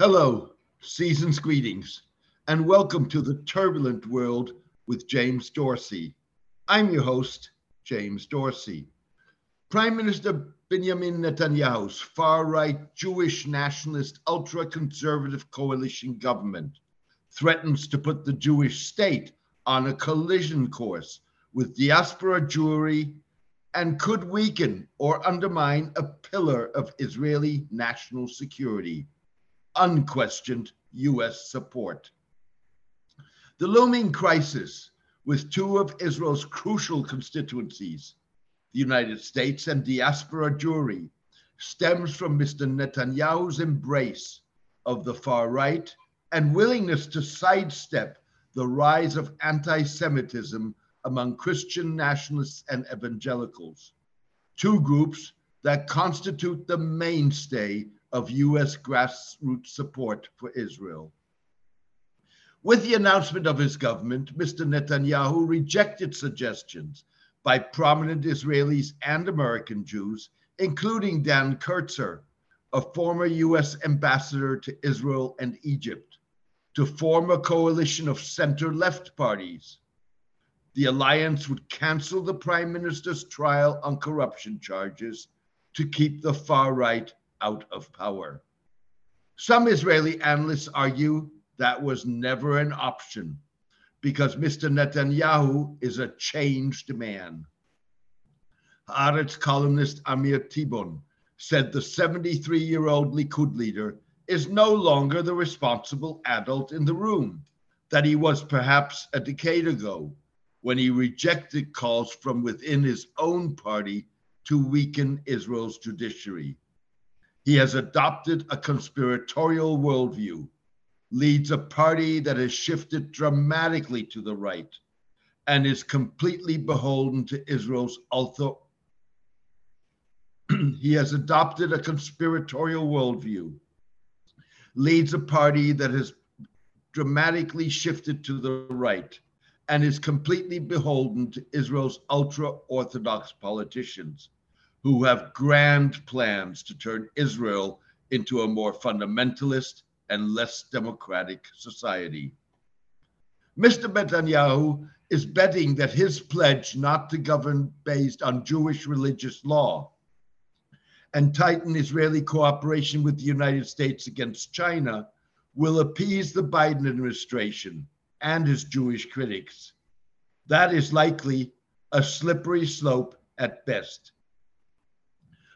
Hello, season's greetings, and welcome to the turbulent world with James Dorsey. I'm your host, James Dorsey. Prime Minister Benjamin Netanyahu's far right Jewish nationalist ultra conservative coalition government threatens to put the Jewish state on a collision course with diaspora Jewry and could weaken or undermine a pillar of Israeli national security unquestioned US support. The looming crisis with two of Israel's crucial constituencies, the United States and diaspora Jewry, stems from Mr. Netanyahu's embrace of the far right and willingness to sidestep the rise of anti Semitism among Christian nationalists and evangelicals, two groups that constitute the mainstay of U.S. grassroots support for Israel. With the announcement of his government, Mr. Netanyahu rejected suggestions by prominent Israelis and American Jews, including Dan Kurtzer, a former U.S. ambassador to Israel and Egypt, to form a coalition of center left parties. The alliance would cancel the prime minister's trial on corruption charges to keep the far right out of power. Some Israeli analysts argue that was never an option because Mr. Netanyahu is a changed man. Haaretz columnist Amir Tibon said the 73 year old Likud leader is no longer the responsible adult in the room that he was perhaps a decade ago when he rejected calls from within his own party to weaken Israel's judiciary. He has adopted a conspiratorial worldview, leads a party that has shifted dramatically to the right, and is completely beholden to Israel's ultra. he has adopted a conspiratorial worldview, leads a party that has dramatically shifted to the right, and is completely beholden to Israel's ultra Orthodox politicians who have grand plans to turn Israel into a more fundamentalist and less democratic society. Mr. Netanyahu is betting that his pledge not to govern based on Jewish religious law and tighten Israeli cooperation with the United States against China will appease the Biden administration and his Jewish critics. That is likely a slippery slope at best.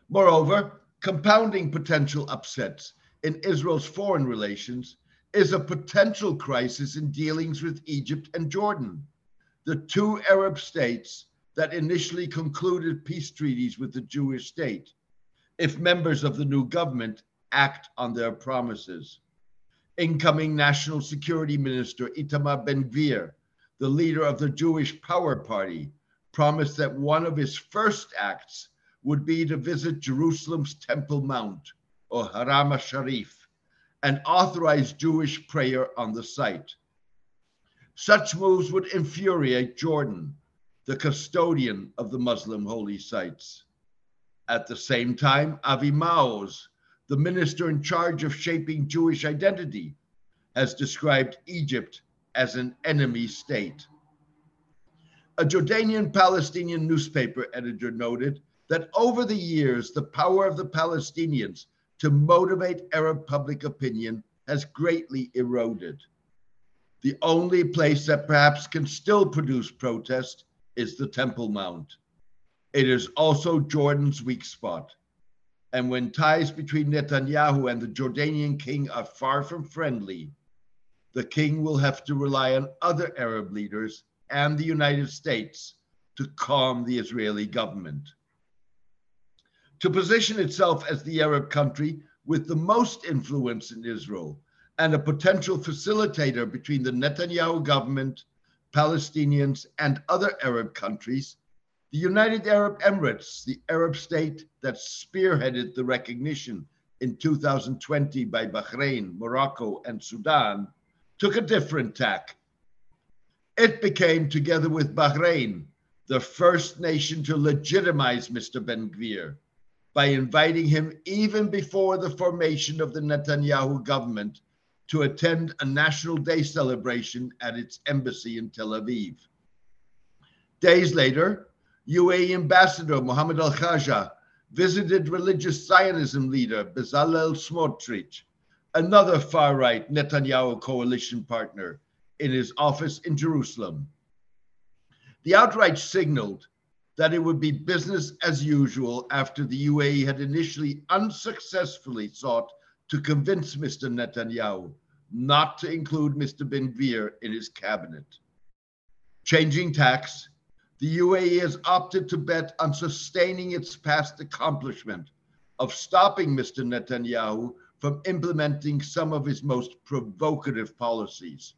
Moreover, compounding potential upsets in Israel's foreign relations is a potential crisis in dealings with Egypt and Jordan, the two Arab states that initially concluded peace treaties with the Jewish state, if members of the new government act on their promises. Incoming National Security Minister Itamar Ben Gvir, the leader of the Jewish Power Party, promised that one of his first acts would be to visit Jerusalem's Temple Mount, or Haram Sharif, and authorize Jewish prayer on the site. Such moves would infuriate Jordan, the custodian of the Muslim holy sites. At the same time, Avi Maoz, the minister in charge of shaping Jewish identity, has described Egypt as an enemy state. A Jordanian Palestinian newspaper editor noted that over the years, the power of the Palestinians to motivate Arab public opinion has greatly eroded. The only place that perhaps can still produce protest is the Temple Mount. It is also Jordan's weak spot. And when ties between Netanyahu and the Jordanian king are far from friendly, the king will have to rely on other Arab leaders and the United States to calm the Israeli government to position itself as the Arab country with the most influence in Israel and a potential facilitator between the Netanyahu government, Palestinians, and other Arab countries, the United Arab Emirates, the Arab state that spearheaded the recognition in 2020 by Bahrain, Morocco, and Sudan, took a different tack. It became, together with Bahrain, the first nation to legitimize Mr. Ben Gvir by inviting him even before the formation of the Netanyahu government to attend a National Day celebration at its embassy in Tel Aviv. Days later, UAE Ambassador Mohammed Al Khaja visited religious Zionism leader Bezalel Smotrich, another far right Netanyahu coalition partner, in his office in Jerusalem. The outrage signaled that it would be business as usual after the UAE had initially unsuccessfully sought to convince Mr. Netanyahu not to include Mr. Ben Gvir in his cabinet. Changing tacks, the UAE has opted to bet on sustaining its past accomplishment of stopping Mr. Netanyahu from implementing some of his most provocative policies.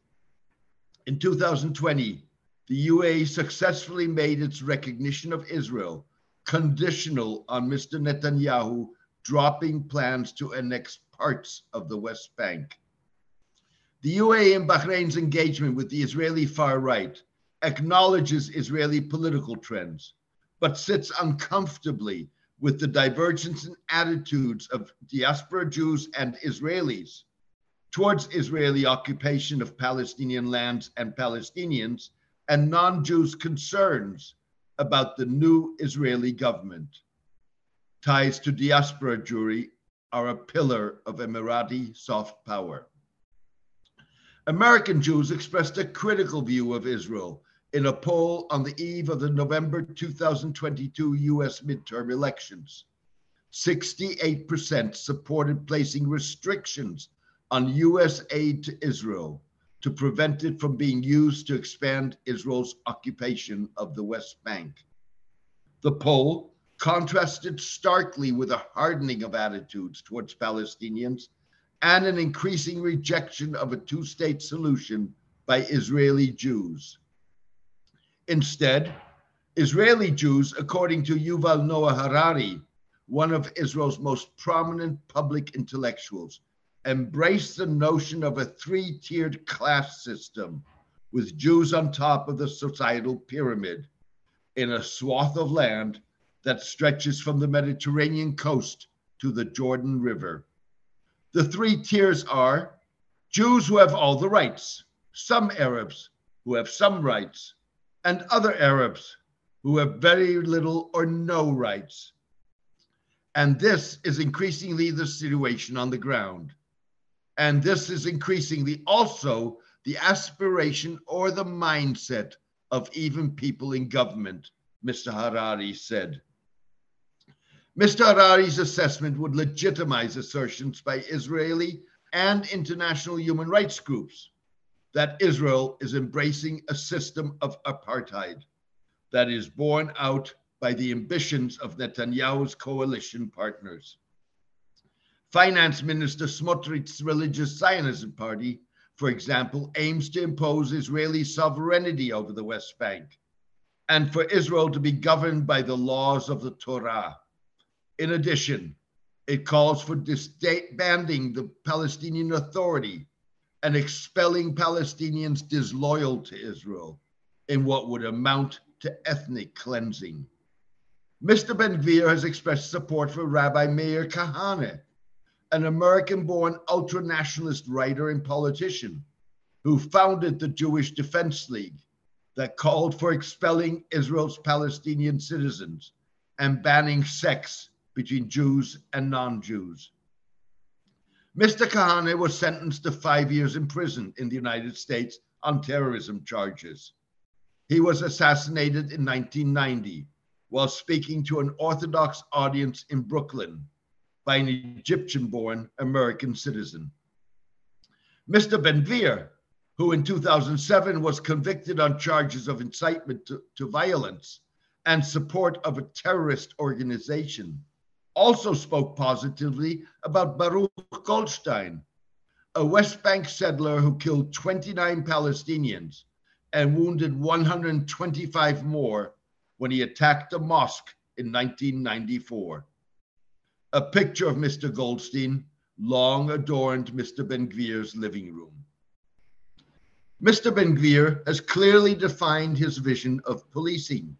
In 2020, the UAE successfully made its recognition of Israel conditional on Mr. Netanyahu dropping plans to annex parts of the West Bank. The UAE and Bahrain's engagement with the Israeli far right acknowledges Israeli political trends, but sits uncomfortably with the divergence in attitudes of diaspora Jews and Israelis towards Israeli occupation of Palestinian lands and Palestinians and non Jews' concerns about the new Israeli government. Ties to diaspora Jewry are a pillar of Emirati soft power. American Jews expressed a critical view of Israel in a poll on the eve of the November 2022 US midterm elections. 68% supported placing restrictions on US aid to Israel to prevent it from being used to expand Israel's occupation of the West Bank. The poll contrasted starkly with a hardening of attitudes towards Palestinians and an increasing rejection of a two state solution by Israeli Jews. Instead, Israeli Jews, according to Yuval Noah Harari, one of Israel's most prominent public intellectuals, embrace the notion of a three tiered class system with Jews on top of the societal pyramid in a swath of land that stretches from the Mediterranean coast to the Jordan River. The three tiers are Jews who have all the rights, some Arabs who have some rights, and other Arabs who have very little or no rights. And this is increasingly the situation on the ground. And this is increasingly also the aspiration or the mindset of even people in government, Mr. Harari said. Mr. Harari's assessment would legitimize assertions by Israeli and international human rights groups that Israel is embracing a system of apartheid that is borne out by the ambitions of Netanyahu's coalition partners. Finance Minister Smotrich's religious Zionism party, for example, aims to impose Israeli sovereignty over the West Bank and for Israel to be governed by the laws of the Torah. In addition, it calls for disbanding the Palestinian Authority and expelling Palestinians disloyal to Israel in what would amount to ethnic cleansing. Mr. Ben Gvir has expressed support for Rabbi Meir Kahane, an American born ultra nationalist writer and politician who founded the Jewish Defense League that called for expelling Israel's Palestinian citizens and banning sex between Jews and non Jews. Mr. Kahane was sentenced to five years in prison in the United States on terrorism charges. He was assassinated in 1990 while speaking to an Orthodox audience in Brooklyn by an Egyptian born American citizen. Mr. Ben Gvir, who in 2007 was convicted on charges of incitement to, to violence and support of a terrorist organization, also spoke positively about Baruch Goldstein, a West Bank settler who killed 29 Palestinians and wounded 125 more when he attacked a mosque in 1994. A picture of Mr. Goldstein long adorned Mr. Ben Gvir's living room. Mr. Ben Gvir has clearly defined his vision of policing.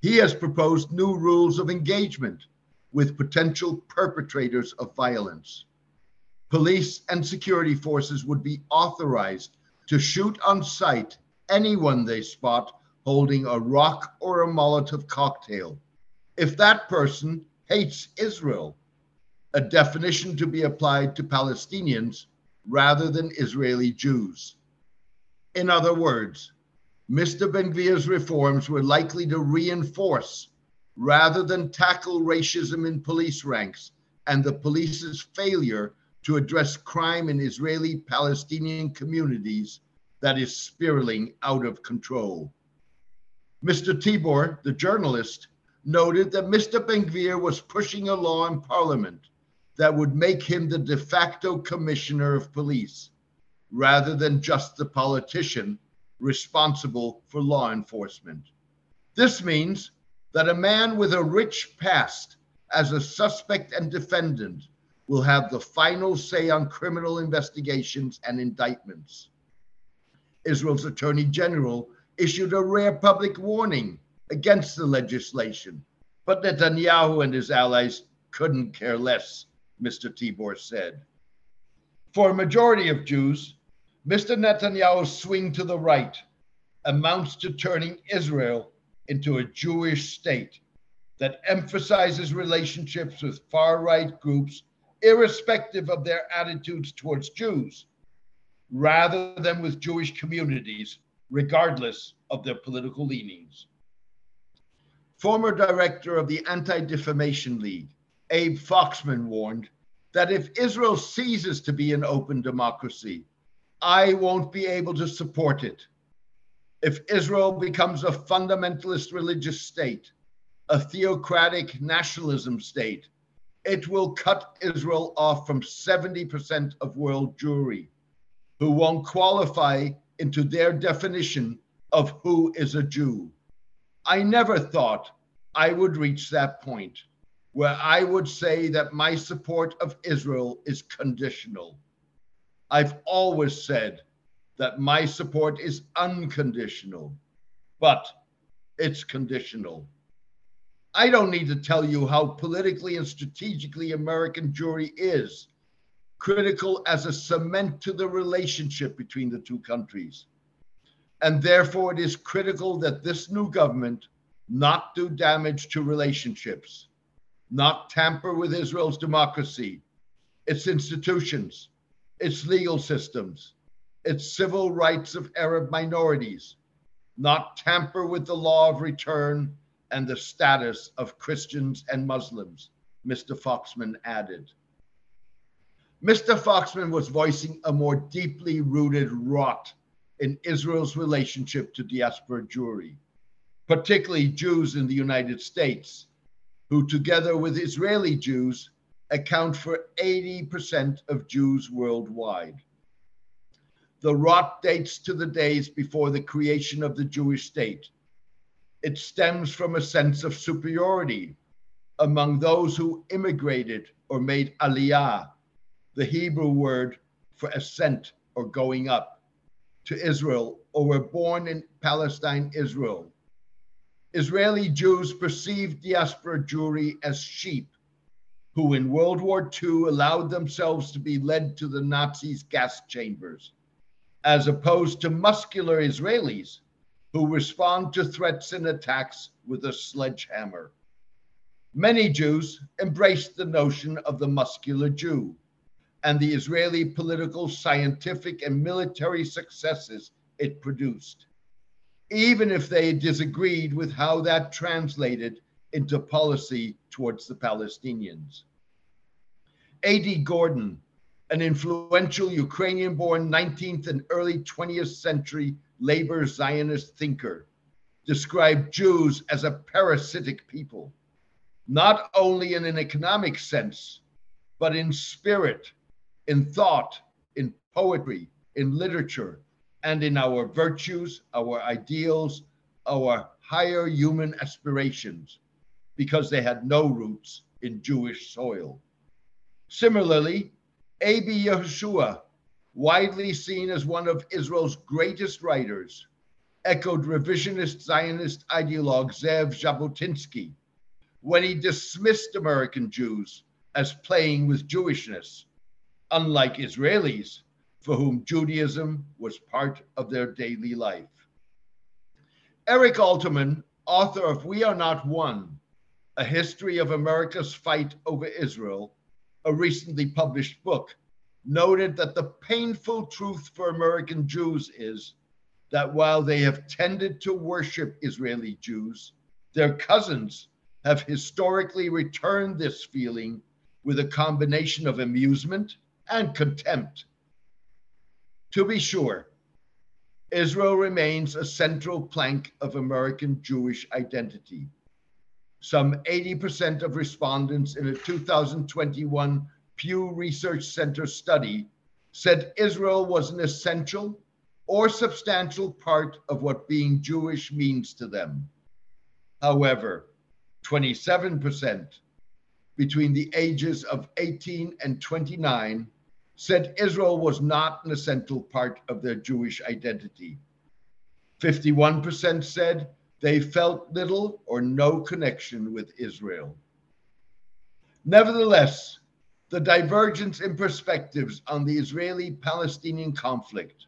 He has proposed new rules of engagement with potential perpetrators of violence. Police and security forces would be authorized to shoot on sight anyone they spot holding a rock or a Molotov cocktail if that person hates Israel, a definition to be applied to Palestinians rather than Israeli Jews. In other words, Mr. Ben Gvir's reforms were likely to reinforce rather than tackle racism in police ranks and the police's failure to address crime in Israeli Palestinian communities that is spiraling out of control. Mr. Tibon, the journalist, noted that Mr. Ben Gvir was pushing a law in parliament that would make him the de facto commissioner of police rather than just the politician responsible for law enforcement. This means that a man with a rich past as a suspect and defendant will have the final say on criminal investigations and indictments. Israel's Attorney General issued a rare public warning against the legislation, but Netanyahu and his allies couldn't care less, Mr. Tibon said. For a majority of Jews, Mr. Netanyahu's swing to the right amounts to turning Israel into a Jewish state that emphasizes relationships with far right groups, irrespective of their attitudes towards Jews, rather than with Jewish communities, regardless of their political leanings. Former director of the Anti Defamation League, Abe Foxman, warned that if Israel ceases to be an open democracy, I won't be able to support it. If Israel becomes a fundamentalist religious state, a theocratic nationalism state, it will cut Israel off from 70% of world Jewry, who won't qualify into their definition of who is a Jew. I never thought I would reach that point where I would say that my support of Israel is conditional. I've always said that my support is unconditional, but it's conditional. I don't need to tell you how politically and strategically American Jewry is critical as a cement to the relationship between the two countries. And therefore, it is critical that this new government not do damage to relationships, not tamper with Israel's democracy, its institutions, its legal systems, its civil rights of Arab minorities, not tamper with the law of return and the status of Christians and Muslims, Mr. Foxman added. Mr. Foxman was voicing a more deeply rooted rot in Israel's relationship to diaspora Jewry, particularly Jews in the United States, who, together with Israeli Jews, account for 80% of Jews worldwide. The rot dates to the days before the creation of the Jewish state. It stems from a sense of superiority among those who immigrated or made aliyah, the Hebrew word for ascent or going up, to Israel or were born in Palestine, Israel. Israeli Jews perceived diaspora Jewry as sheep who in World War II allowed themselves to be led to the Nazis' gas chambers, as opposed to muscular Israelis who respond to threats and attacks with a sledgehammer. Many Jews embraced the notion of the muscular Jew and the Israeli political, scientific, and military successes it produced, even if they disagreed with how that translated into policy towards the Palestinians. A.D. Gordon, an influential Ukrainian born 19th and early 20th century labor Zionist thinker, described Jews as a parasitic people, not only in an economic sense, but in spirit, in thought, in poetry, in literature, and in our virtues, our ideals, our higher human aspirations because they had no roots in Jewish soil. Similarly, A.B. Yehoshua, widely seen as one of Israel's greatest writers, echoed revisionist Zionist ideologue Zev Jabotinsky, when he dismissed American Jews as playing with Jewishness, unlike Israelis, for whom Judaism was part of their daily life. Eric Alterman, author of We Are Not One A History of America's Fight Over Israel, a recently published book, noted that the painful truth for American Jews is that while they have tended to worship Israeli Jews, their cousins have historically returned this feeling with a combination of amusement and contempt. To be sure, Israel remains a central plank of American Jewish identity. Some 80% of respondents in a 2021 Pew Research Center study said Israel was an essential or substantial part of what being Jewish means to them. However, 27% between the ages of 18 and 29 said Israel was not an essential part of their Jewish identity. 51% said they felt little or no connection with Israel. Nevertheless, the divergence in perspectives on the Israeli Palestinian conflict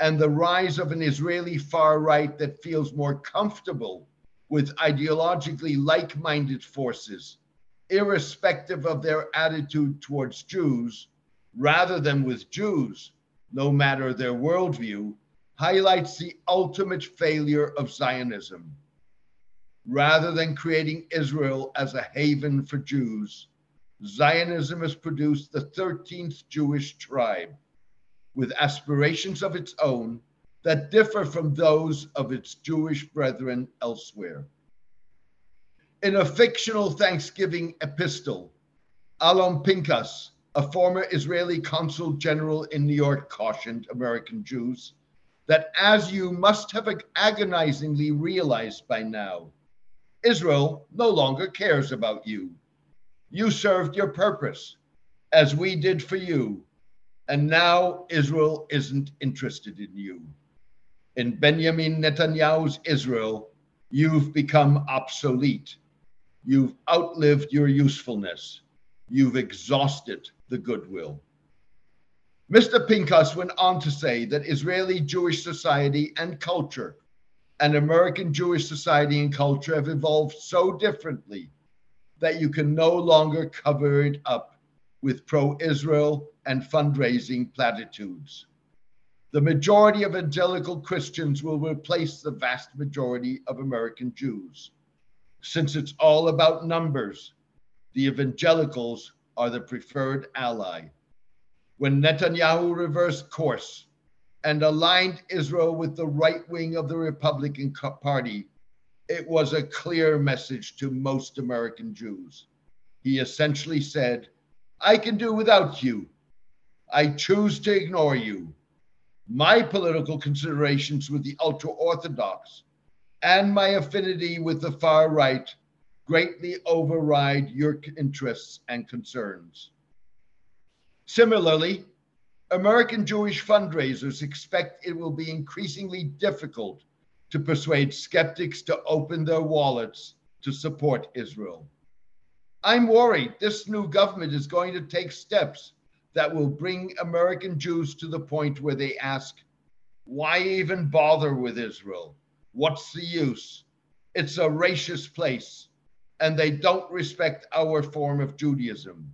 and the rise of an Israeli far right that feels more comfortable with ideologically like minded forces, irrespective of their attitude towards Jews, rather than with Jews, no matter their worldview, highlights the ultimate failure of Zionism. Rather than creating Israel as a haven for Jews, Zionism has produced the 13th Jewish tribe with aspirations of its own that differ from those of its Jewish brethren elsewhere. In a fictional Thanksgiving epistle, Alon Pinkas, a former Israeli consul general in New York, cautioned American Jews that as you must have agonizingly realized by now, Israel no longer cares about you. You served your purpose, as we did for you, and now Israel isn't interested in you. In Benjamin Netanyahu's Israel, you've become obsolete. You've outlived your usefulness. You've exhausted the goodwill. Mr. Pinkas went on to say that Israeli Jewish society and culture and American Jewish society and culture have evolved so differently that you can no longer cover it up with pro Israel and fundraising platitudes. The majority of evangelical Christians will replace the vast majority of American Jews. Since it's all about numbers, the evangelicals are the preferred ally when Netanyahu reversed course and aligned Israel with the right wing of the Republican Party, it was a clear message to most American Jews. He essentially said, I can do without you. I choose to ignore you. My political considerations with the ultra Orthodox and my affinity with the far right greatly override your interests and concerns. Similarly, American Jewish fundraisers expect it will be increasingly difficult to persuade skeptics to open their wallets to support Israel. I'm worried this new government is going to take steps that will bring American Jews to the point where they ask, why even bother with Israel? What's the use? It's a racist place, and they don't respect our form of Judaism.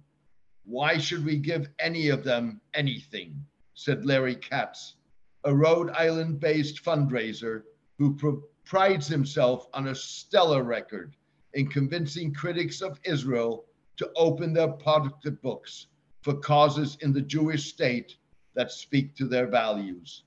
Why should we give any of them anything? said Larry Katz, a Rhode Island based fundraiser who pr- prides himself on a stellar record in convincing critics of Israel to open their pocketbooks for causes in the Jewish state that speak to their values.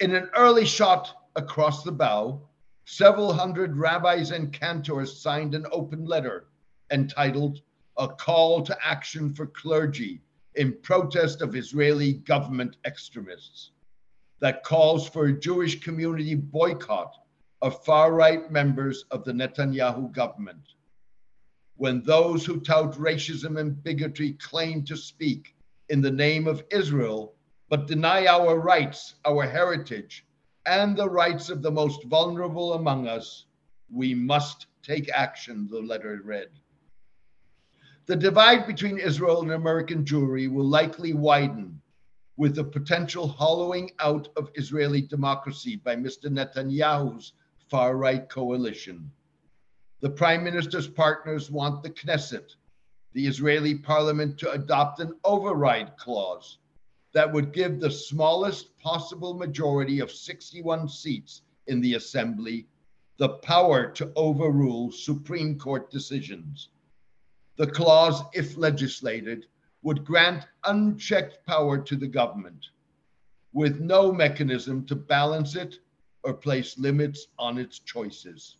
In an early shot across the bow, several hundred rabbis and cantors signed an open letter entitled a call to action for clergy in protest of Israeli government extremists that calls for a Jewish community boycott of far right members of the Netanyahu government. When those who tout racism and bigotry claim to speak in the name of Israel, but deny our rights, our heritage, and the rights of the most vulnerable among us, We must take action, the letter read. The divide between Israel and American Jewry will likely widen with the potential hollowing out of Israeli democracy by Mr. Netanyahu's far right coalition. The prime minister's partners want the Knesset, the Israeli parliament, to adopt an override clause that would give the smallest possible majority of 61 seats in the assembly the power to overrule Supreme Court decisions. The clause, if legislated, would grant unchecked power to the government with no mechanism to balance it or place limits on its choices.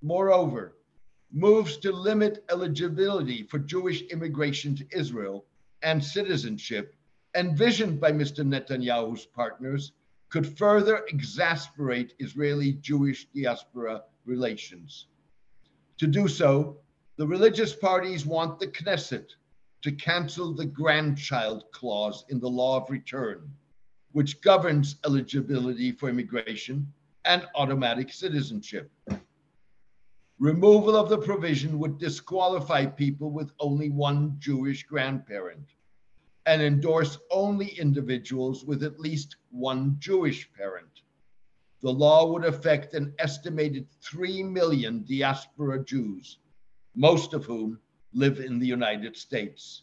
Moreover, moves to limit eligibility for Jewish immigration to Israel and citizenship, envisioned by Mr. Netanyahu's partners, could further exasperate Israeli Jewish diaspora relations. To do so, the religious parties want the Knesset to cancel the grandchild clause in the law of return, which governs eligibility for immigration and automatic citizenship. Removal of the provision would disqualify people with only one Jewish grandparent and endorse only individuals with at least one Jewish parent. The law would affect an estimated 3 million diaspora Jews, most of whom live in the United States.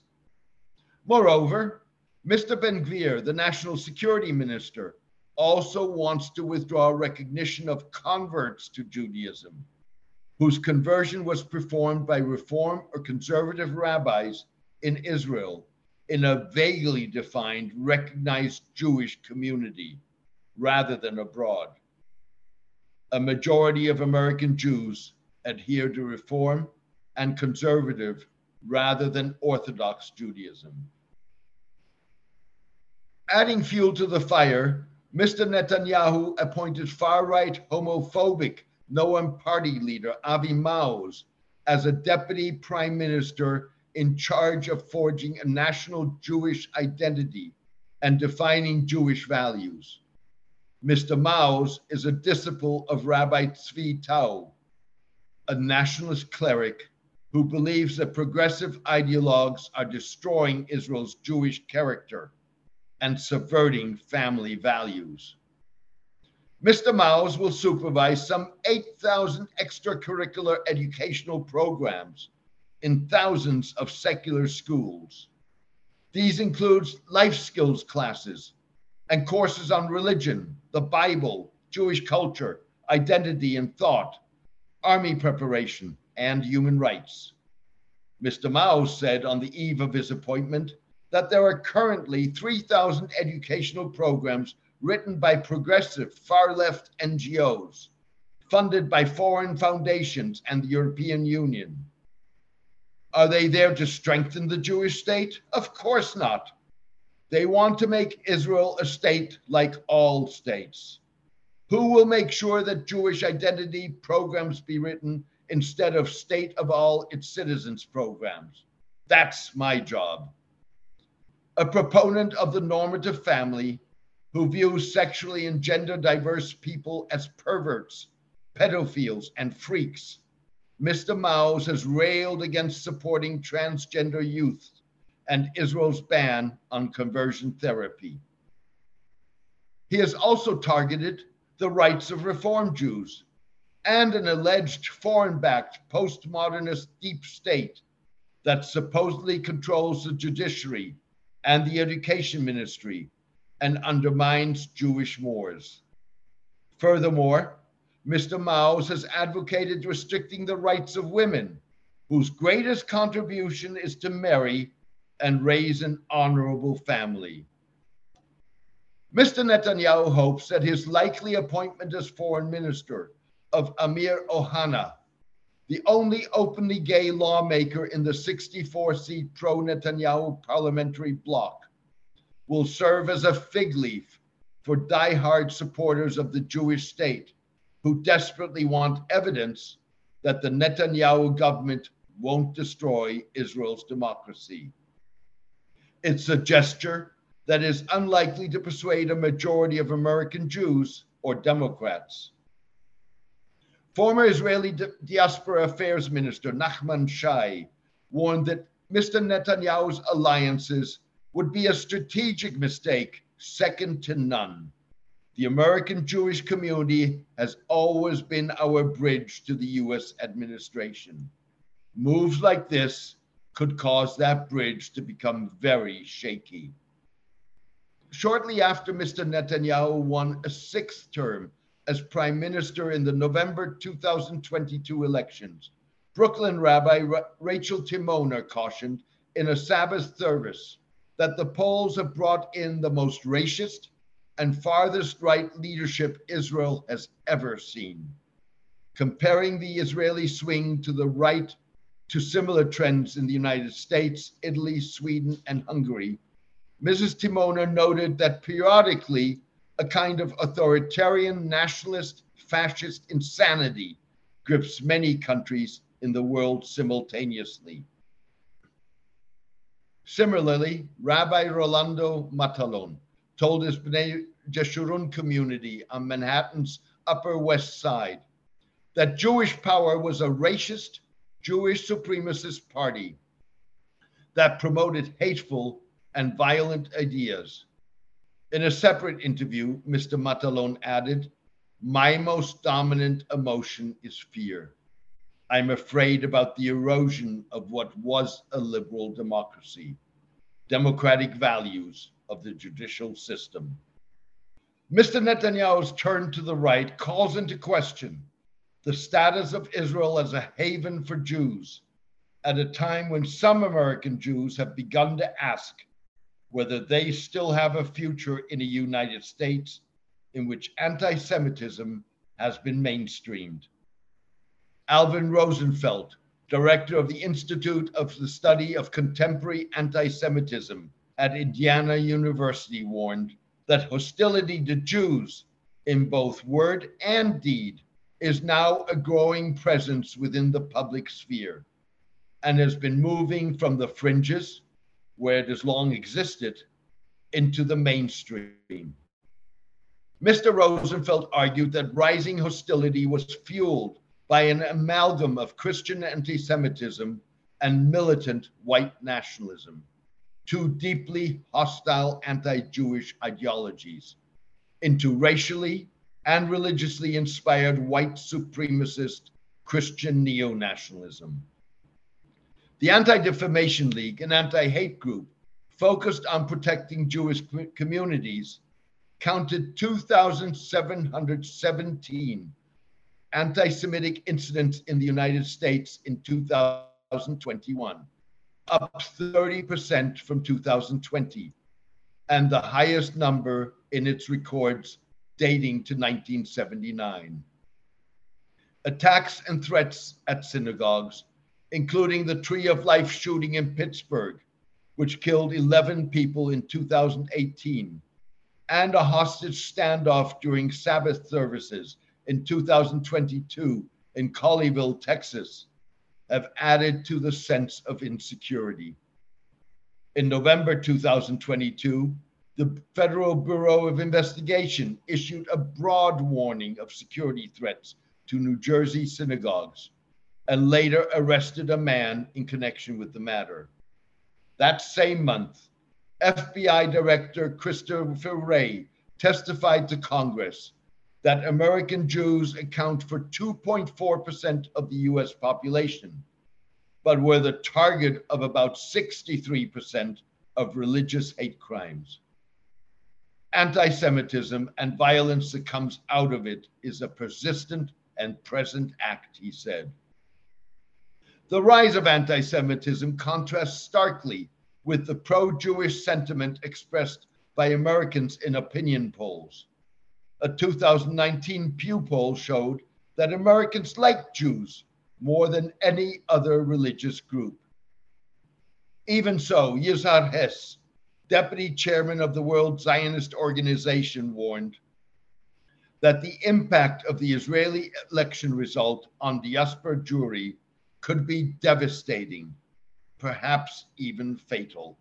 Moreover, Mr. Ben Gvir, the national security minister, also wants to withdraw recognition of converts to Judaism, whose conversion was performed by Reform or conservative rabbis in Israel in a vaguely defined, recognized Jewish community rather than abroad. A majority of American Jews adhere to Reform and conservative rather than Orthodox Judaism. Adding fuel to the fire, Mr. Netanyahu appointed far right homophobic Noam Party leader Avi Maoz as a deputy prime minister in charge of forging a national Jewish identity and defining Jewish values. Mr. Maoz is a disciple of Rabbi Tzvi Tau, a nationalist cleric who believes that progressive ideologues are destroying Israel's Jewish character and subverting family values. Mr. Maoz will supervise some 8,000 extracurricular educational programs in thousands of secular schools. These include life skills classes and courses on religion, the Bible, Jewish culture, identity and thought, army preparation, and human rights. Mr. Maoz said on the eve of his appointment that there are currently 3,000 educational programs written by progressive far left NGOs, funded by foreign foundations and the European Union. Are they there to strengthen the Jewish state? Of course not. They want to make Israel a state like all states. Who will make sure that Jewish identity programs be written instead of state of all its citizens programs? That's my job. A proponent of the normative family who views sexually and gender diverse people as perverts, pedophiles, and freaks Mr. Maoz has railed against supporting transgender youth and Israel's ban on conversion therapy. He has also targeted the rights of Reform Jews and an alleged foreign backed postmodernist deep state that supposedly controls the judiciary and the education ministry and undermines Jewish mores. Furthermore, Mr. Maoz has advocated restricting the rights of women, whose greatest contribution is to marry and raise an honorable family. Mr. Netanyahu hopes that his likely appointment as foreign minister of Amir Ohana, the only openly gay lawmaker in the 64 seat pro Netanyahu parliamentary bloc, will serve as a fig leaf for die-hard supporters of the Jewish state who desperately want evidence that the Netanyahu government won't destroy Israel's democracy. It's a gesture that is unlikely to persuade a majority of American Jews or Democrats. Former Israeli Diaspora Affairs Minister Nachman Shai warned that Mr. Netanyahu's alliances would be a strategic mistake second to none. The American Jewish community has always been our bridge to the US administration. Moves like this could cause that bridge to become very shaky. Shortly after Mr. Netanyahu won a sixth term as prime minister in the November 2022 elections, Brooklyn Rabbi Rachel Timoner cautioned in a Sabbath service that the polls have brought in the most racist and farthest right leadership Israel has ever seen. Comparing the Israeli swing to the right to similar trends in the United States, Italy, Sweden, and Hungary, Mrs. Timoner noted that periodically a kind of authoritarian, nationalist, fascist insanity grips many countries in the world simultaneously. Similarly, Rabbi Rolando Matalon told his Bnei Jeshurun community on Manhattan's Upper West Side that Jewish power was a racist, Jewish supremacist party that promoted hateful and violent ideas. In a separate interview, Mr. Matalon added, My most dominant emotion is fear. I'm afraid about the erosion of what was a liberal democracy, democratic values, of the judicial system. Mr. Netanyahu's turn to the right calls into question the status of Israel as a haven for Jews at a time when some American Jews have begun to ask whether they still have a future in a United States in which anti Semitism has been mainstreamed. Alvin Rosenfeld, director of the Institute of the Study of Contemporary Anti Semitism at Indiana University warned that hostility to Jews in both word and deed is now a growing presence within the public sphere and has been moving from the fringes, where it has long existed, into the mainstream. Mr. Rosenfeld argued that rising hostility was fueled by an amalgam of Christian anti Semitism and militant white nationalism two deeply hostile anti Jewish ideologies into racially and religiously inspired white supremacist Christian neo nationalism. The Anti Defamation League, an anti hate group focused on protecting Jewish communities, counted 2,717 anti Semitic incidents in the United States in 2021 up 30% from 2020, and the highest number in its records dating to 1979. Attacks and threats at synagogues, including the Tree of Life shooting in Pittsburgh, which killed 11 people in 2018, and a hostage standoff during Sabbath services in 2022 in Colleyville, Texas, have added to the sense of insecurity. In November 2022, the Federal Bureau of Investigation issued a broad warning of security threats to New Jersey synagogues and later arrested a man in connection with the matter. That same month, FBI Director Christopher Wray testified to Congress that American Jews account for 2.4% of the US population, but were the target of about 63% of religious hate crimes. Anti Semitism and violence that comes out of it is a persistent and present act, he said. The rise of anti Semitism contrasts starkly with the pro Jewish sentiment expressed by Americans in opinion polls a 2019 Pew poll showed that Americans like Jews more than any other religious group. Even so, Yizhar Hess, deputy chairman of the World Zionist Organization, warned that the impact of the Israeli election result on diaspora Jewry could be devastating, perhaps even fatal.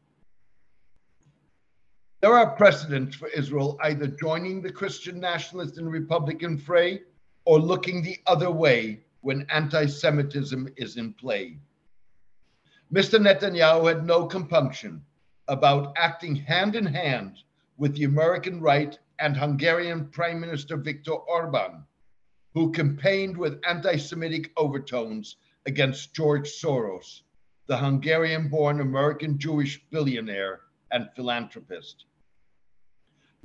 There are precedents for Israel either joining the Christian nationalist and Republican fray or looking the other way when anti Semitism is in play. Mr. Netanyahu had no compunction about acting hand in hand with the American right and Hungarian Prime Minister Viktor Orban, who campaigned with anti Semitic overtones against George Soros, the Hungarian born American Jewish billionaire and philanthropist.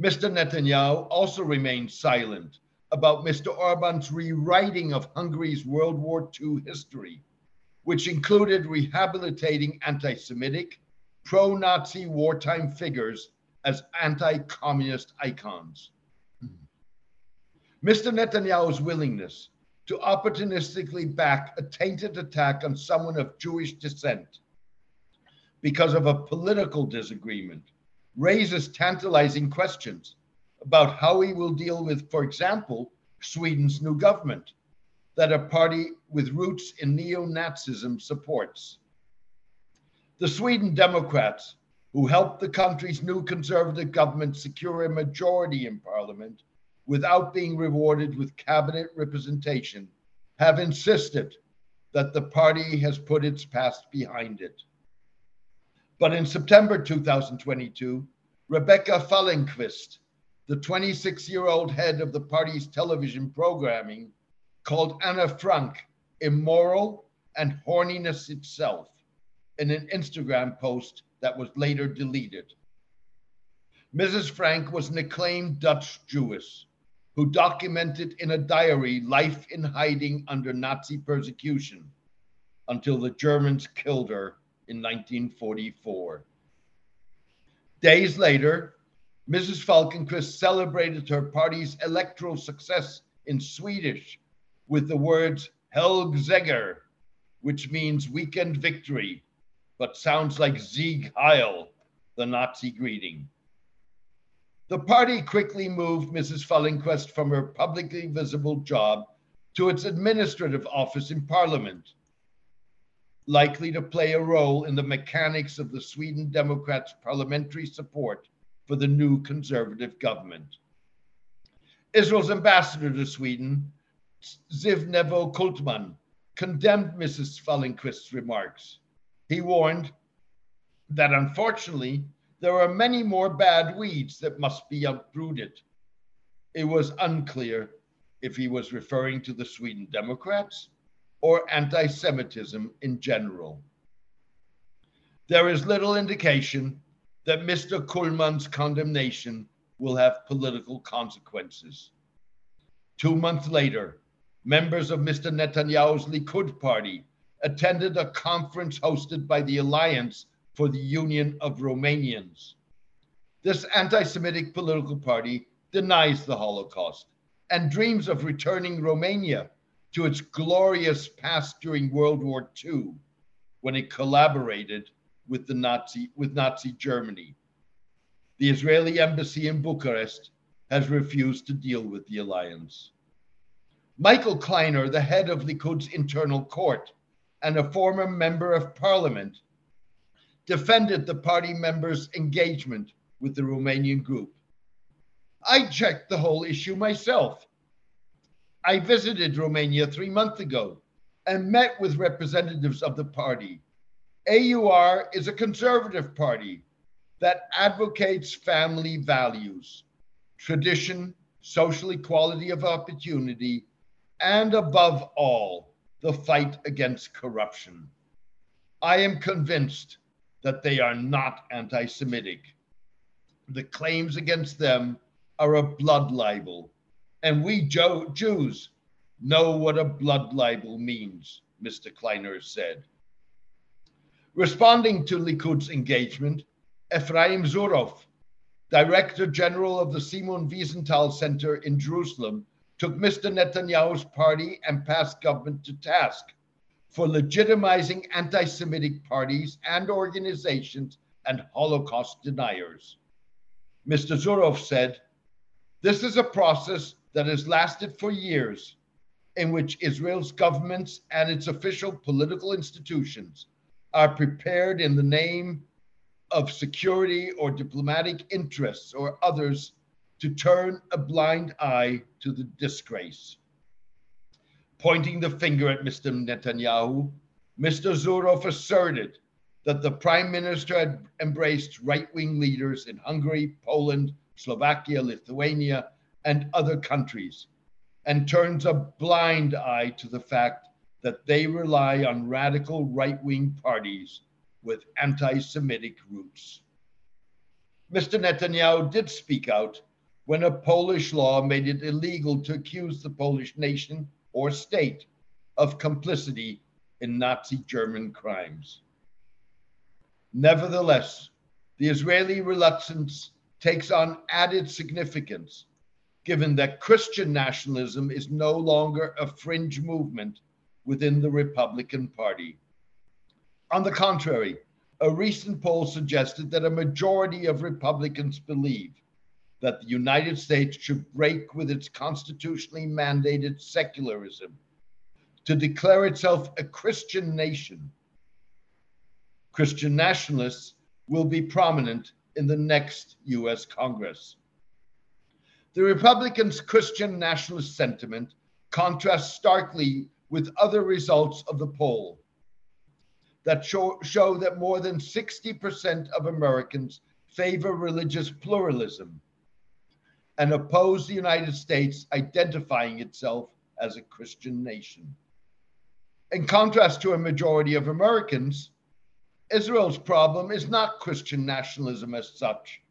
Mr. Netanyahu also remained silent about Mr. Orban's rewriting of Hungary's World War II history, which included rehabilitating anti Semitic, pro Nazi wartime figures as anti communist icons. Hmm. Mr. Netanyahu's willingness to opportunistically back a tainted attack on someone of Jewish descent because of a political disagreement raises tantalizing questions about how he will deal with, for example, Sweden's new government that a party with roots in neo Nazism supports. The Sweden Democrats, who helped the country's new conservative government secure a majority in parliament without being rewarded with cabinet representation, have insisted that the party has put its past behind it. But in September 2022, Rebecka Fallenkvist, the 26 year old head of the party's television programming, called Anna Frank immoral and horniness itself in an Instagram post that was later deleted. Mrs. Frank was an acclaimed Dutch Jewess who documented in a diary life in hiding under Nazi persecution until the Germans killed her in 1944. Days later, Mrs. Fallenkvist celebrated her party's electoral success in Swedish with the words Helgseger, which means weekend victory, but sounds like Sieg Heil, the Nazi greeting. The party quickly moved Mrs. Fallenkvist from her publicly visible job to its administrative office in Parliament, likely to play a role in the mechanics of the Sweden Democrats' parliamentary support for the new conservative government. Israel's ambassador to Sweden, Ziv Nevo Kulman, condemned Mrs. Fallenkvist's remarks. He warned that unfortunately, there are many more bad weeds that must be uprooted. It was unclear if he was referring to the Sweden Democrats or anti Semitism in general. There is little indication that Mr. Kulman's condemnation will have political consequences. Two months later, members of Mr. Netanyahu's Likud party attended a conference hosted by the Alliance for the Union of Romanians. This anti Semitic political party denies the Holocaust and dreams of returning Romania to its glorious past during World War II when it collaborated with the Nazi with Nazi Germany. The Israeli embassy in Bucharest has refused to deal with the alliance. Michael Kleiner, the head of Likud's internal court and a former member of parliament, defended the party members' engagement with the Romanian group. I checked the whole issue myself. I visited Romania three months ago and met with representatives of the party. AUR is a conservative party that advocates family values, tradition, social equality of opportunity, and above all, the fight against corruption. I am convinced that they are not anti Semitic. The claims against them are a blood libel, and we jo- Jews know what a blood libel means, Mr. Kleiner said. Responding to Likud's engagement, Ephraim Zuroff, Director General of the Simon Wiesenthal Center in Jerusalem, took Mr. Netanyahu's party and past government to task for legitimizing anti Semitic parties and organizations and Holocaust deniers. Mr. Zuroff said, This is a process that has lasted for years, in which Israel's governments and its official political institutions are prepared in the name of security or diplomatic interests or others to turn a blind eye to the disgrace. Pointing the finger at Mr. Netanyahu, Mr. Zuroff asserted that the prime minister had embraced right wing leaders in Hungary, Poland, Slovakia, Lithuania, and other countries, and turns a blind eye to the fact that they rely on radical right wing parties with anti Semitic roots. Mr. Netanyahu did speak out when a Polish law made it illegal to accuse the Polish nation or state of complicity in Nazi German crimes. Nevertheless, the Israeli reluctance takes on added significance given that Christian nationalism is no longer a fringe movement within the Republican Party. On the contrary, a recent poll suggested that a majority of Republicans believe that the United States should break with its constitutionally mandated secularism to declare itself a Christian nation. Christian nationalists will be prominent in the next US Congress. The Republicans' Christian nationalist sentiment contrasts starkly with other results of the poll that show, show that more than 60% of Americans favor religious pluralism and oppose the United States identifying itself as a Christian nation. In contrast to a majority of Americans, Israel's problem is not Christian nationalism as such,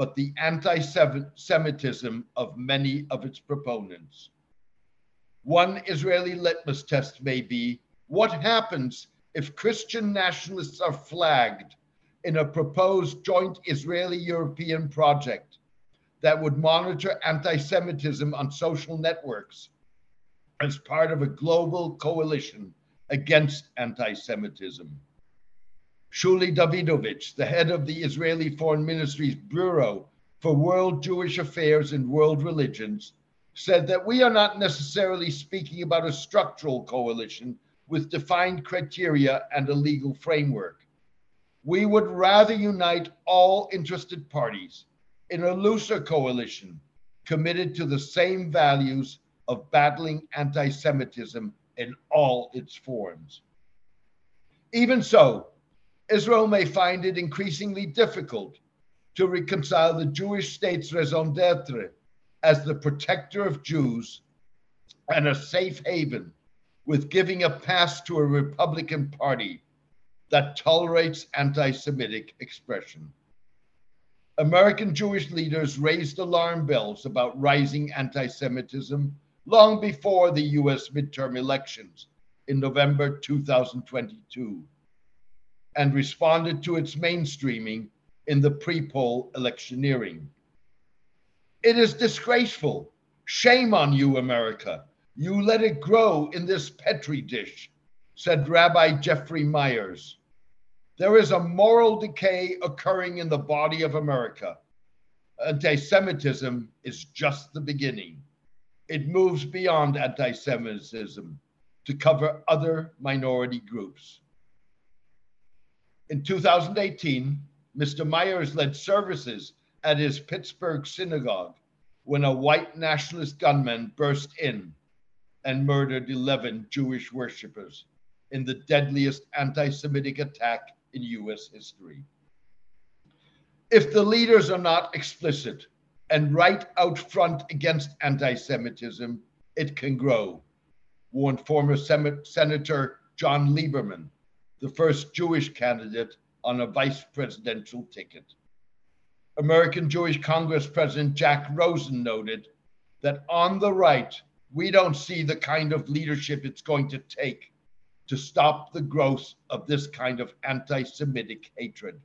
but the anti Semitism of many of its proponents. One Israeli litmus test may be what happens if Christian nationalists are flagged in a proposed joint Israeli European project that would monitor anti Semitism on social networks as part of a global coalition against anti Semitism. Shuli Davidovich, the head of the Israeli Foreign Ministry's Bureau for World Jewish Affairs and World Religions, said that we are not necessarily speaking about a structural coalition with defined criteria and a legal framework. We would rather unite all interested parties in a looser coalition committed to the same values of battling anti Semitism in all its forms. Even so, Israel may find it increasingly difficult to reconcile the Jewish state's raison d'etre as the protector of Jews and a safe haven with giving a pass to a Republican Party that tolerates anti Semitic expression. American Jewish leaders raised alarm bells about rising anti Semitism long before the US midterm elections in November 2022 and responded to its mainstreaming in the pre poll electioneering. It is disgraceful. Shame on you, America. You let it grow in this Petri dish, said Rabbi Jeffrey Myers. There is a moral decay occurring in the body of America. Anti Semitism is just the beginning. It moves beyond anti Semitism to cover other minority groups. In 2018, Mr. Myers led services at his Pittsburgh synagogue when a white nationalist gunman burst in and murdered 11 Jewish worshippers in the deadliest anti Semitic attack in US history. If the leaders are not explicit and right out front against anti Semitism, it can grow, warned former Sem- Senator John Lieberman, the first Jewish candidate on a vice presidential ticket. American Jewish Congress President Jack Rosen noted that on the right, we don't see the kind of leadership it's going to take to stop the growth of this kind of anti Semitic hatred.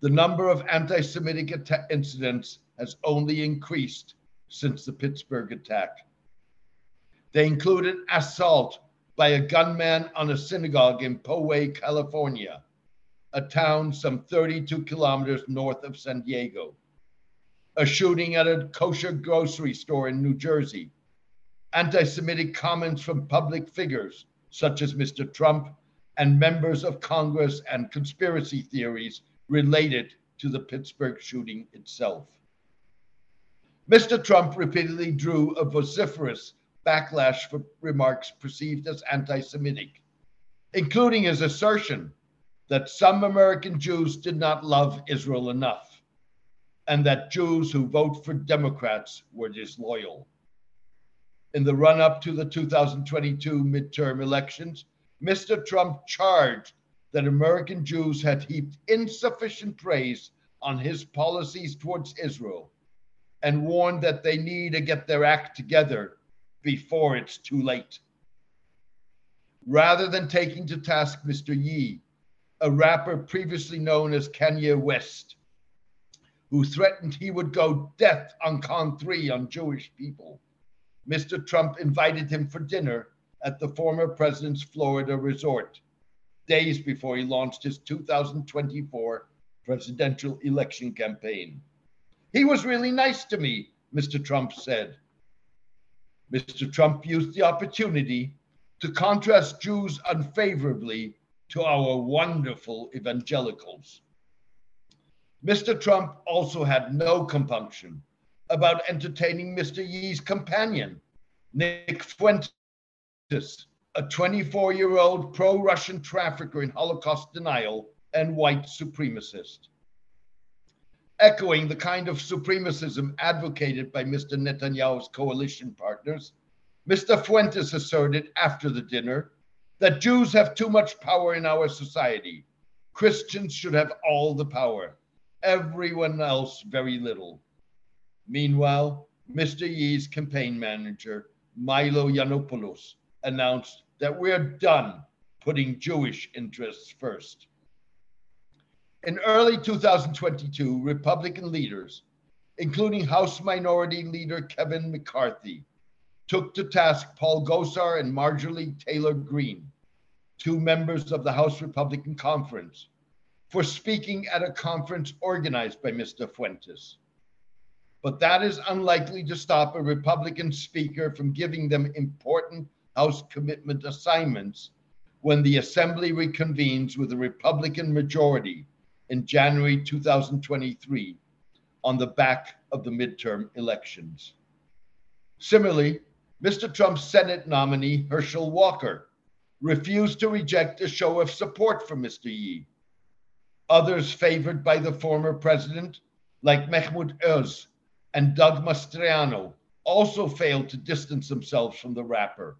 The number of anti Semitic incidents has only increased since the Pittsburgh attack. They included assault by a gunman on a synagogue in Poway, California, a town some 32 kilometers north of San Diego, a shooting at a kosher grocery store in New Jersey, anti Semitic comments from public figures such as Mr. Trump, and members of Congress and conspiracy theories related to the Pittsburgh shooting itself. Mr. Trump repeatedly drew a vociferous backlash for remarks perceived as anti Semitic, including his assertion that some American Jews did not love Israel enough and that Jews who vote for Democrats were disloyal. In the run up to the 2022 midterm elections, Mr. Trump charged that American Jews had heaped insufficient praise on his policies towards Israel and warned that they need to get their act together before it's too late. Rather than taking to task Mr. Ye, a rapper previously known as Kanye West, who threatened he would go death on Con 3 on Jewish people, Mr. Trump invited him for dinner at the former president's Florida resort days before he launched his 2024 presidential election campaign. He was really nice to me, Mr. Trump said. Mr. Trump used the opportunity to contrast Jews unfavorably to our wonderful evangelicals. Mr. Trump also had no compunction about entertaining Mr. Ye's companion, Nick Fuentes, a 24 year old pro Russian trafficker in Holocaust denial and white supremacist. Echoing the kind of supremacism advocated by Mr. Netanyahu's coalition partners, Mr. Fuentes asserted after the dinner that Jews have too much power in our society. Christians should have all the power, everyone else very little. Meanwhile, Mr. Ye's campaign manager, Milo Yiannopoulos, announced that we're done putting Jewish interests first. In early 2022, Republican leaders, including House Minority Leader Kevin McCarthy, took to task Paul Gosar and Marjorie Taylor Greene, two members of the House Republican Conference, for speaking at a conference organized by Mr. Fuentes. But that is unlikely to stop a Republican speaker from giving them important House commitment assignments when the Assembly reconvenes with a Republican majority in January 2023 on the back of the midterm elections. Similarly, Mr. Trump's Senate nominee, Herschel Walker, refused to reject a show of support for Mr. Ye. Others favored by the former president, like Mehmet Oz and Doug Mastriano, also failed to distance themselves from the rapper.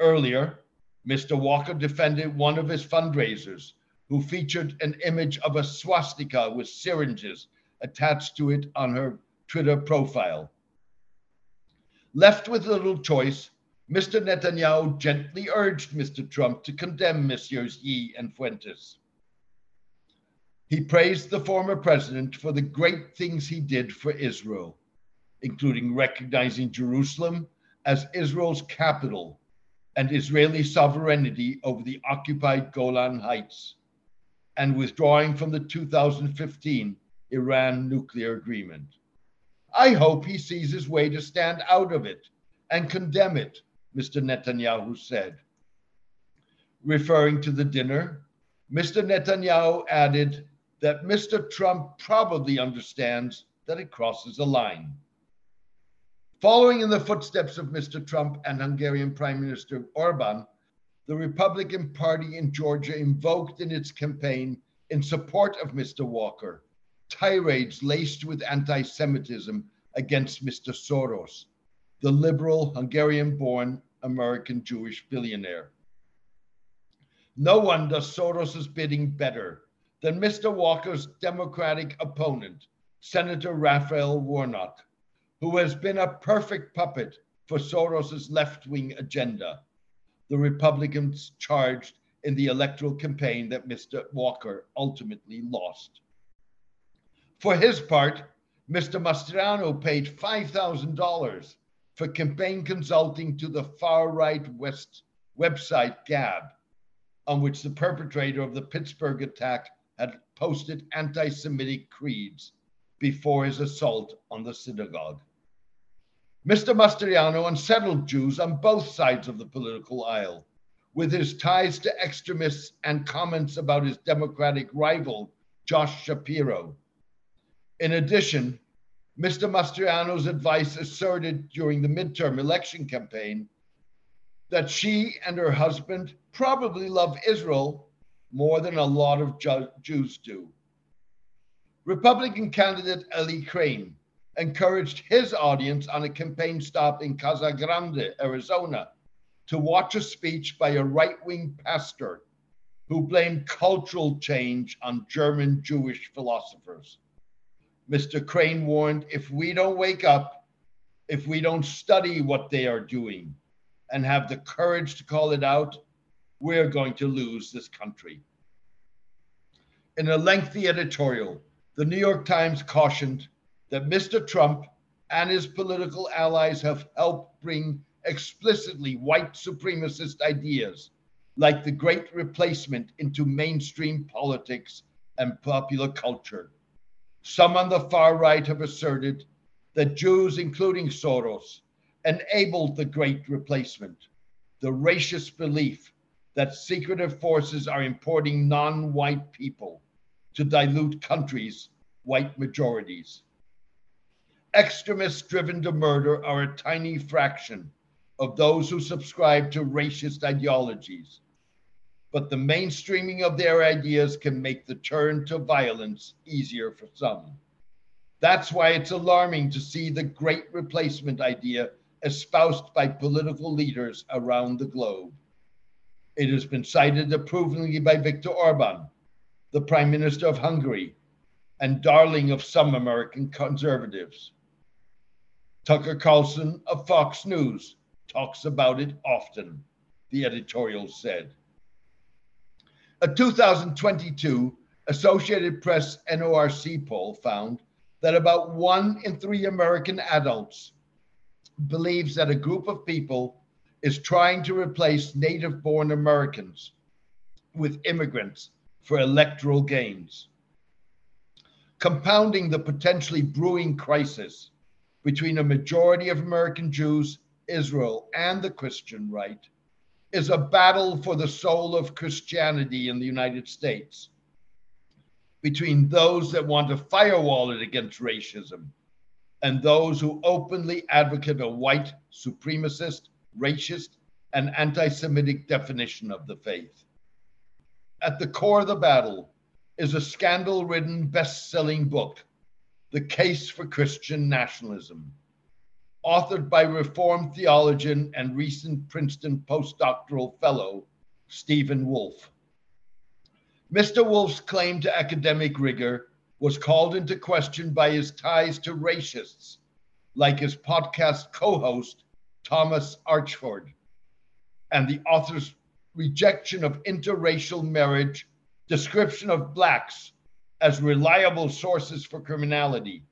Earlier, Mr. Walker defended one of his fundraisers who featured an image of a swastika with syringes attached to it on her Twitter profile. Left with little choice, Mr. Netanyahu gently urged Mr. Trump to condemn Messieurs Ye and Fuentes. He praised the former president for the great things he did for Israel, including recognizing Jerusalem as Israel's capital and Israeli sovereignty over the occupied Golan Heights, and withdrawing from the 2015 Iran nuclear agreement. I hope he sees his way to stand out of it and condemn it, Mr. Netanyahu said. Referring to the dinner, Mr. Netanyahu added that Mr. Trump probably understands that it crosses a line. Following in the footsteps of Mr. Trump and Hungarian Prime Minister Orban, the Republican Party in Georgia invoked in its campaign in support of Mr. Walker tirades laced with anti Semitism against Mr. Soros, the liberal Hungarian born American Jewish billionaire. No one does Soros's bidding better than Mr. Walker's Democratic opponent, Senator Raphael Warnock who has been a perfect puppet for Soros's left wing agenda. The Republicans charged in the electoral campaign that Mr. Walker ultimately lost. For his part, Mr. Mastriano paid $5,000 for campaign consulting to the far right West website Gab, on which the perpetrator of the Pittsburgh attack had posted anti Semitic creeds before his assault on the synagogue. Mr. Mastriano unsettled Jews on both sides of the political aisle with his ties to extremists and comments about his Democratic rival, Josh Shapiro. In addition, Mr. Mastriano's advice asserted during the midterm election campaign that she and her husband probably love Israel more than a lot of Jews do. Republican candidate Eli Crane encouraged his audience on a campaign stop in Casa Grande, Arizona, to watch a speech by a right wing pastor who blamed cultural change on German Jewish philosophers. Mr. Crane warned if we don't wake up, if we don't study what they are doing and have the courage to call it out, we're going to lose this country. In a lengthy editorial, the New York Times cautioned that Mr. Trump and his political allies have helped bring explicitly white supremacist ideas like the great replacement into mainstream politics and popular culture. Some on the far right have asserted that Jews, including Soros, enabled the great replacement, the racist belief that secretive forces are importing non white people to dilute countries' white majorities. Extremists driven to murder are a tiny fraction of those who subscribe to racist ideologies, but the mainstreaming of their ideas can make the turn to violence easier for some. That's why it's alarming to see the great replacement idea espoused by political leaders around the globe. It has been cited approvingly by Viktor Orban, the Prime Minister of Hungary, and darling of some American conservatives. Tucker Carlson of Fox News talks about it often, the editorial said. A 2022 Associated Press NORC poll found that about one in three American adults believes that a group of people is trying to replace native born Americans with immigrants for electoral gains. Compounding the potentially brewing crisis between a majority of American Jews, Israel, and the Christian right is a battle for the soul of Christianity in the United States between those that want to firewall it against racism and those who openly advocate a white supremacist, racist, and anti Semitic definition of the faith. At the core of the battle is a scandal ridden, best selling book, The Case for Christian Nationalism, authored by Reformed theologian and recent Princeton postdoctoral fellow, Stephen Wolfe. Mr. Wolfe's claim to academic rigor was called into question by his ties to racists, like his podcast co host, Thomas Achord, and the author's rejection of interracial marriage, description of blacks as reliable sources for criminality,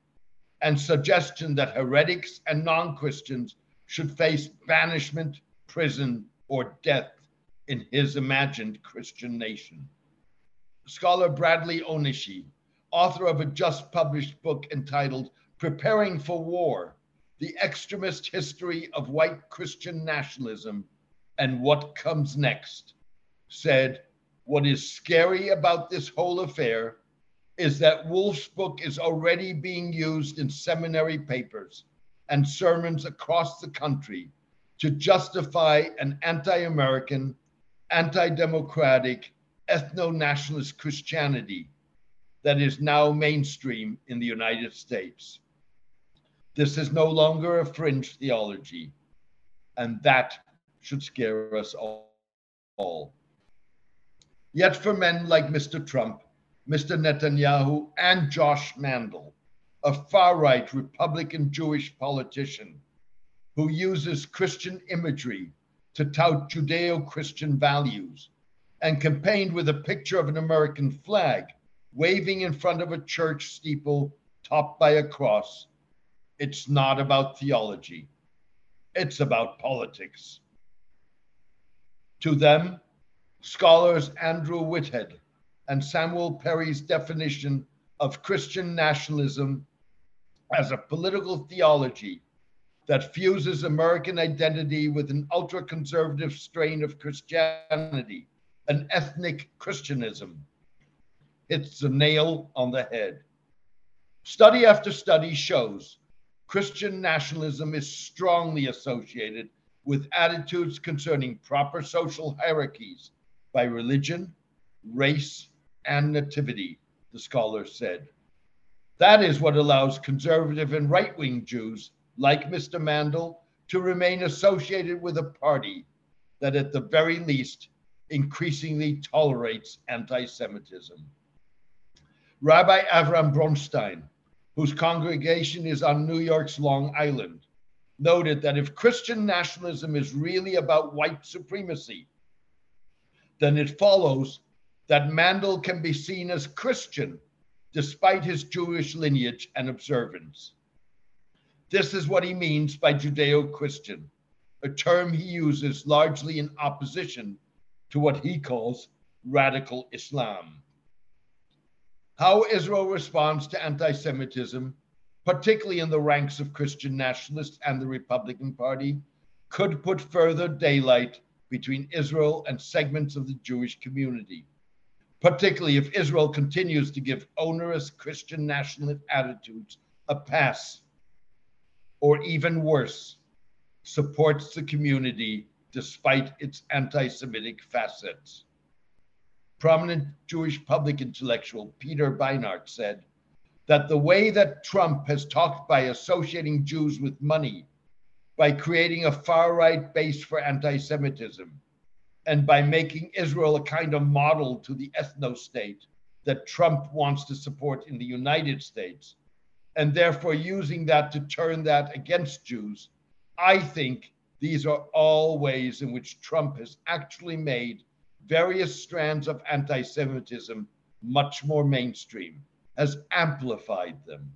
and suggestion that heretics and non Christians should face banishment, prison, or death in his imagined Christian nation. Scholar Bradley Onishi, author of a just published book entitled Preparing for War The Extremist History of White Christian Nationalism and what comes next, said, What is scary about this whole affair is that Wolfe's book is already being used in seminary papers and sermons across the country to justify an anti American, anti democratic, ethno nationalist Christianity that is now mainstream in the United States. This is no longer a fringe theology, and that should scare us all. Yet, for men like Mr. Trump, Mr. Netanyahu, and Josh Mandel, a far right Republican Jewish politician who uses Christian imagery to tout Judeo Christian values and campaigned with a picture of an American flag waving in front of a church steeple topped by a cross. It's not about theology, it's about politics. To them, scholars Andrew Whitehead and Samuel Perry's definition of Christian nationalism as a political theology that fuses American identity with an ultra conservative strain of Christianity, an ethnic Christianism. It's the nail on the head. Study after study shows Christian nationalism is strongly associated with attitudes concerning proper social hierarchies by religion, race, and nativity, the scholar said. That is what allows conservative and right wing Jews like Mr. Mandel to remain associated with a party that, at the very least, increasingly tolerates anti Semitism. Rabbi Avram Bronstein, whose congregation is on New York's Long Island, noted that if Christian nationalism is really about white supremacy, then it follows that Mandel can be seen as Christian despite his Jewish lineage and observance. This is what he means by Judeo Christian, a term he uses largely in opposition to what he calls radical Islam. How Israel responds to anti Semitism, particularly in the ranks of Christian nationalists and the Republican Party, could put further daylight between Israel and segments of the Jewish community, particularly if Israel continues to give onerous Christian nationalist attitudes a pass or even worse, supports the community despite its anti Semitic facets. Prominent Jewish public intellectual Peter Beinart said that the way that Trump has talked by associating Jews with money, by creating a far right base for anti Semitism, and by making Israel a kind of model to the ethno state that Trump wants to support in the United States and therefore using that to turn that against Jews. I think these are all ways in which Trump has actually made various strands of anti Semitism much more mainstream, has amplified them.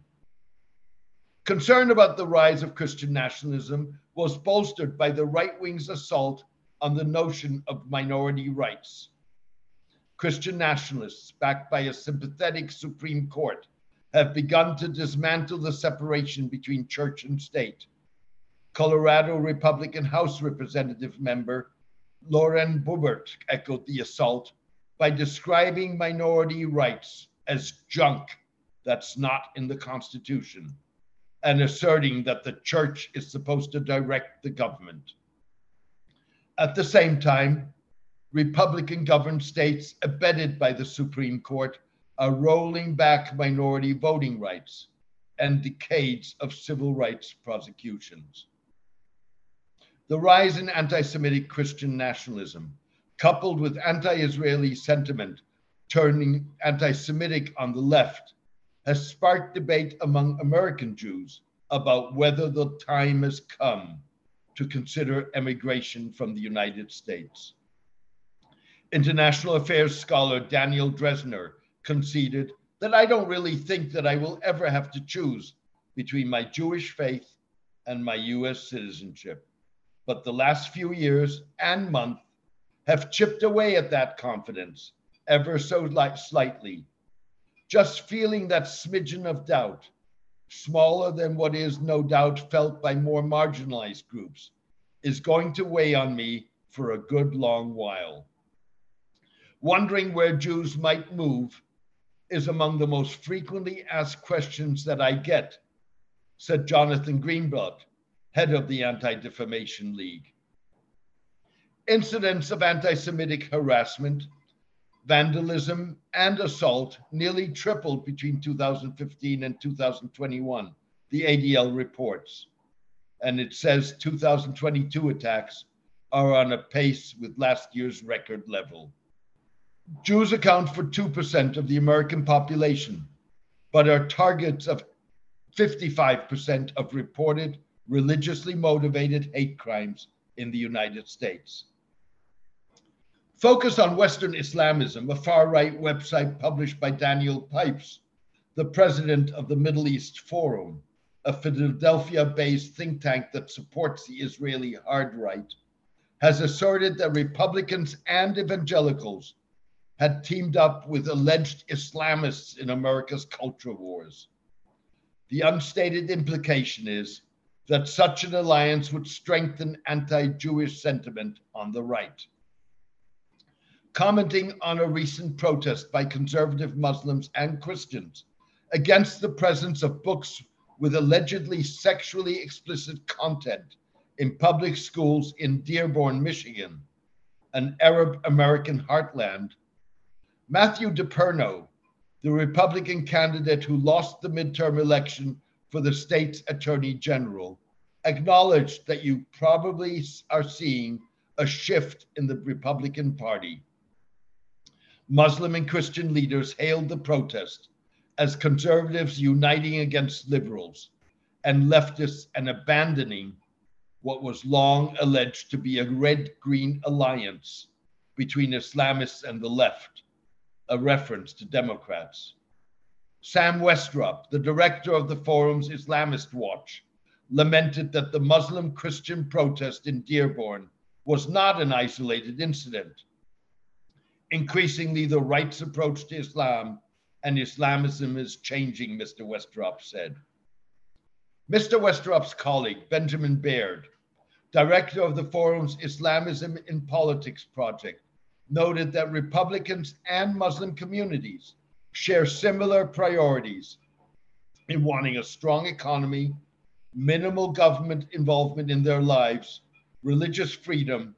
Concern about the rise of Christian nationalism was bolstered by the right wing's assault on the notion of minority rights. Christian nationalists, backed by a sympathetic Supreme Court, have begun to dismantle the separation between church and state. Colorado Republican House Representative member Lauren Boebert echoed the assault by describing minority rights as junk that's not in the Constitution and asserting that the church is supposed to direct the government. At the same time, Republican governed states abetted by the Supreme Court are rolling back minority voting rights and decades of civil rights prosecutions. The rise in anti Semitic Christian nationalism, coupled with anti Israeli sentiment turning anti Semitic on the left, has sparked debate among American Jews about whether the time has come to consider emigration from the United States. International affairs scholar Daniel Drezner conceded that I don't really think that I will ever have to choose between my Jewish faith and my US citizenship. But the last few years and month have chipped away at that confidence ever so light, slightly. Just feeling that smidgen of doubt, smaller than what is no doubt felt by more marginalized groups, is going to weigh on me for a good long while. Wondering where Jews might move is among the most frequently asked questions that I get, said Jonathan Greenblatt, head of the Anti Defamation League. Incidents of anti Semitic harassment, vandalism, and assault nearly tripled between 2015 and 2021, the ADL reports. And it says 2022 attacks are on a pace with last year's record level. Jews account for 2% of the American population, but are targets of 55% of reported religiously motivated hate crimes in the United States. Focus on Western Islamism, a far right website published by Daniel Pipes, the president of the Middle East Forum, a Philadelphia based think tank that supports the Israeli hard right, has asserted that Republicans and evangelicals had teamed up with alleged Islamists in America's culture wars. The unstated implication is that such an alliance would strengthen anti Jewish sentiment on the right. Commenting on a recent protest by conservative Muslims and Christians against the presence of books with allegedly sexually explicit content in public schools in Dearborn, Michigan, an Arab American heartland, Matthew DePerno, the Republican candidate who lost the midterm election for the state's attorney general, acknowledged that you probably are seeing a shift in the Republican Party. Muslim and Christian leaders hailed the protest as conservatives uniting against liberals and leftists and abandoning what was long alleged to be a red green alliance between Islamists and the left, a reference to Democrats. Sam Westrop, the director of the forum's Islamist Watch, lamented that the Muslim Christian protest in Dearborn was not an isolated incident. Increasingly, the right's approach to Islam and Islamism is changing, Mr. Westrop said. Mr. Westrop's colleague, Benjamin Baird, director of the forum's Islamism in Politics project, noted that Republicans and Muslim communities share similar priorities in wanting a strong economy, minimal government involvement in their lives, religious freedom,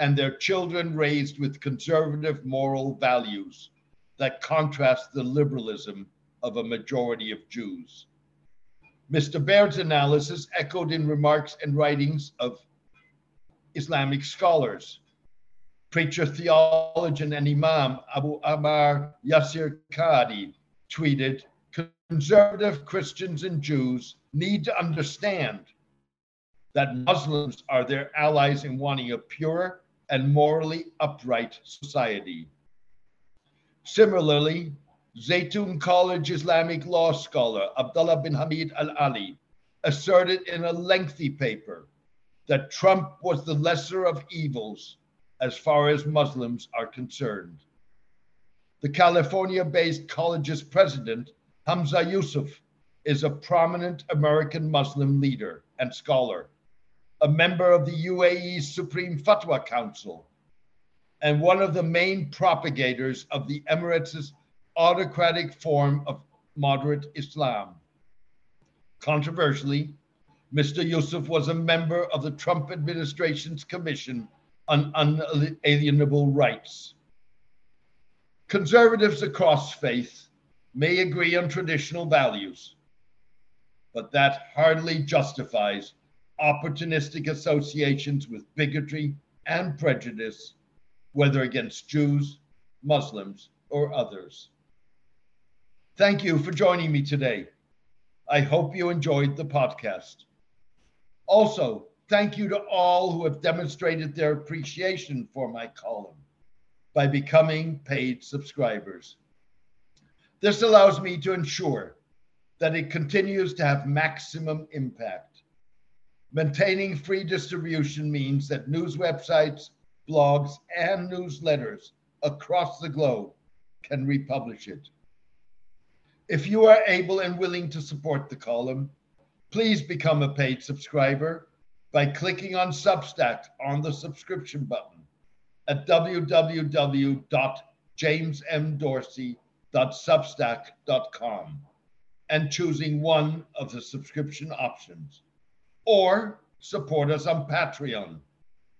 and their children raised with conservative moral values that contrast the liberalism of a majority of Jews. Mr. Baird's analysis echoed in remarks and writings of Islamic scholars. Preacher, theologian, and Imam Abu Ammar Yasir Qadhi tweeted Conservative Christians and Jews need to understand that Muslims are their allies in wanting a pure and morally upright society. Similarly, Zaytuna College Islamic law scholar Abdullah bin Hamid Al Ali asserted in a lengthy paper that Trump was the lesser of evils as far as Muslims are concerned. The California based college's president, Hamza Yusuf, is a prominent American Muslim leader and scholar, a member of the UAE's Supreme Fatwa Council, and one of the main propagators of the Emirates' autocratic form of moderate Islam. Controversially, Mr. Yusuf was a member of the Trump administration's Commission on Unalienable Rights. Conservatives across faith may agree on traditional values, but that hardly justifies opportunistic associations with bigotry and prejudice whether against Jews, Muslims, or others. Thank you for joining me today. I hope you enjoyed the podcast. Also, thank you to all who have demonstrated their appreciation for my column by becoming paid subscribers. This allows me to ensure that it continues to have maximum impact. Maintaining free distribution means that news websites, blogs, and newsletters across the globe can republish it. If you are able and willing to support the column, please become a paid subscriber by clicking on Substack on the subscription button at www.jamesmdorsey.substack.com and choosing one of the subscription options. Or support us on Patreon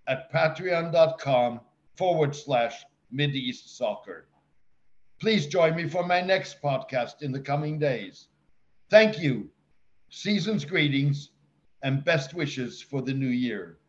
at patreon.com forward slash Mideast Soccer. Please join me for my next podcast in the coming days. Thank you, season's greetings, and best wishes for the new year.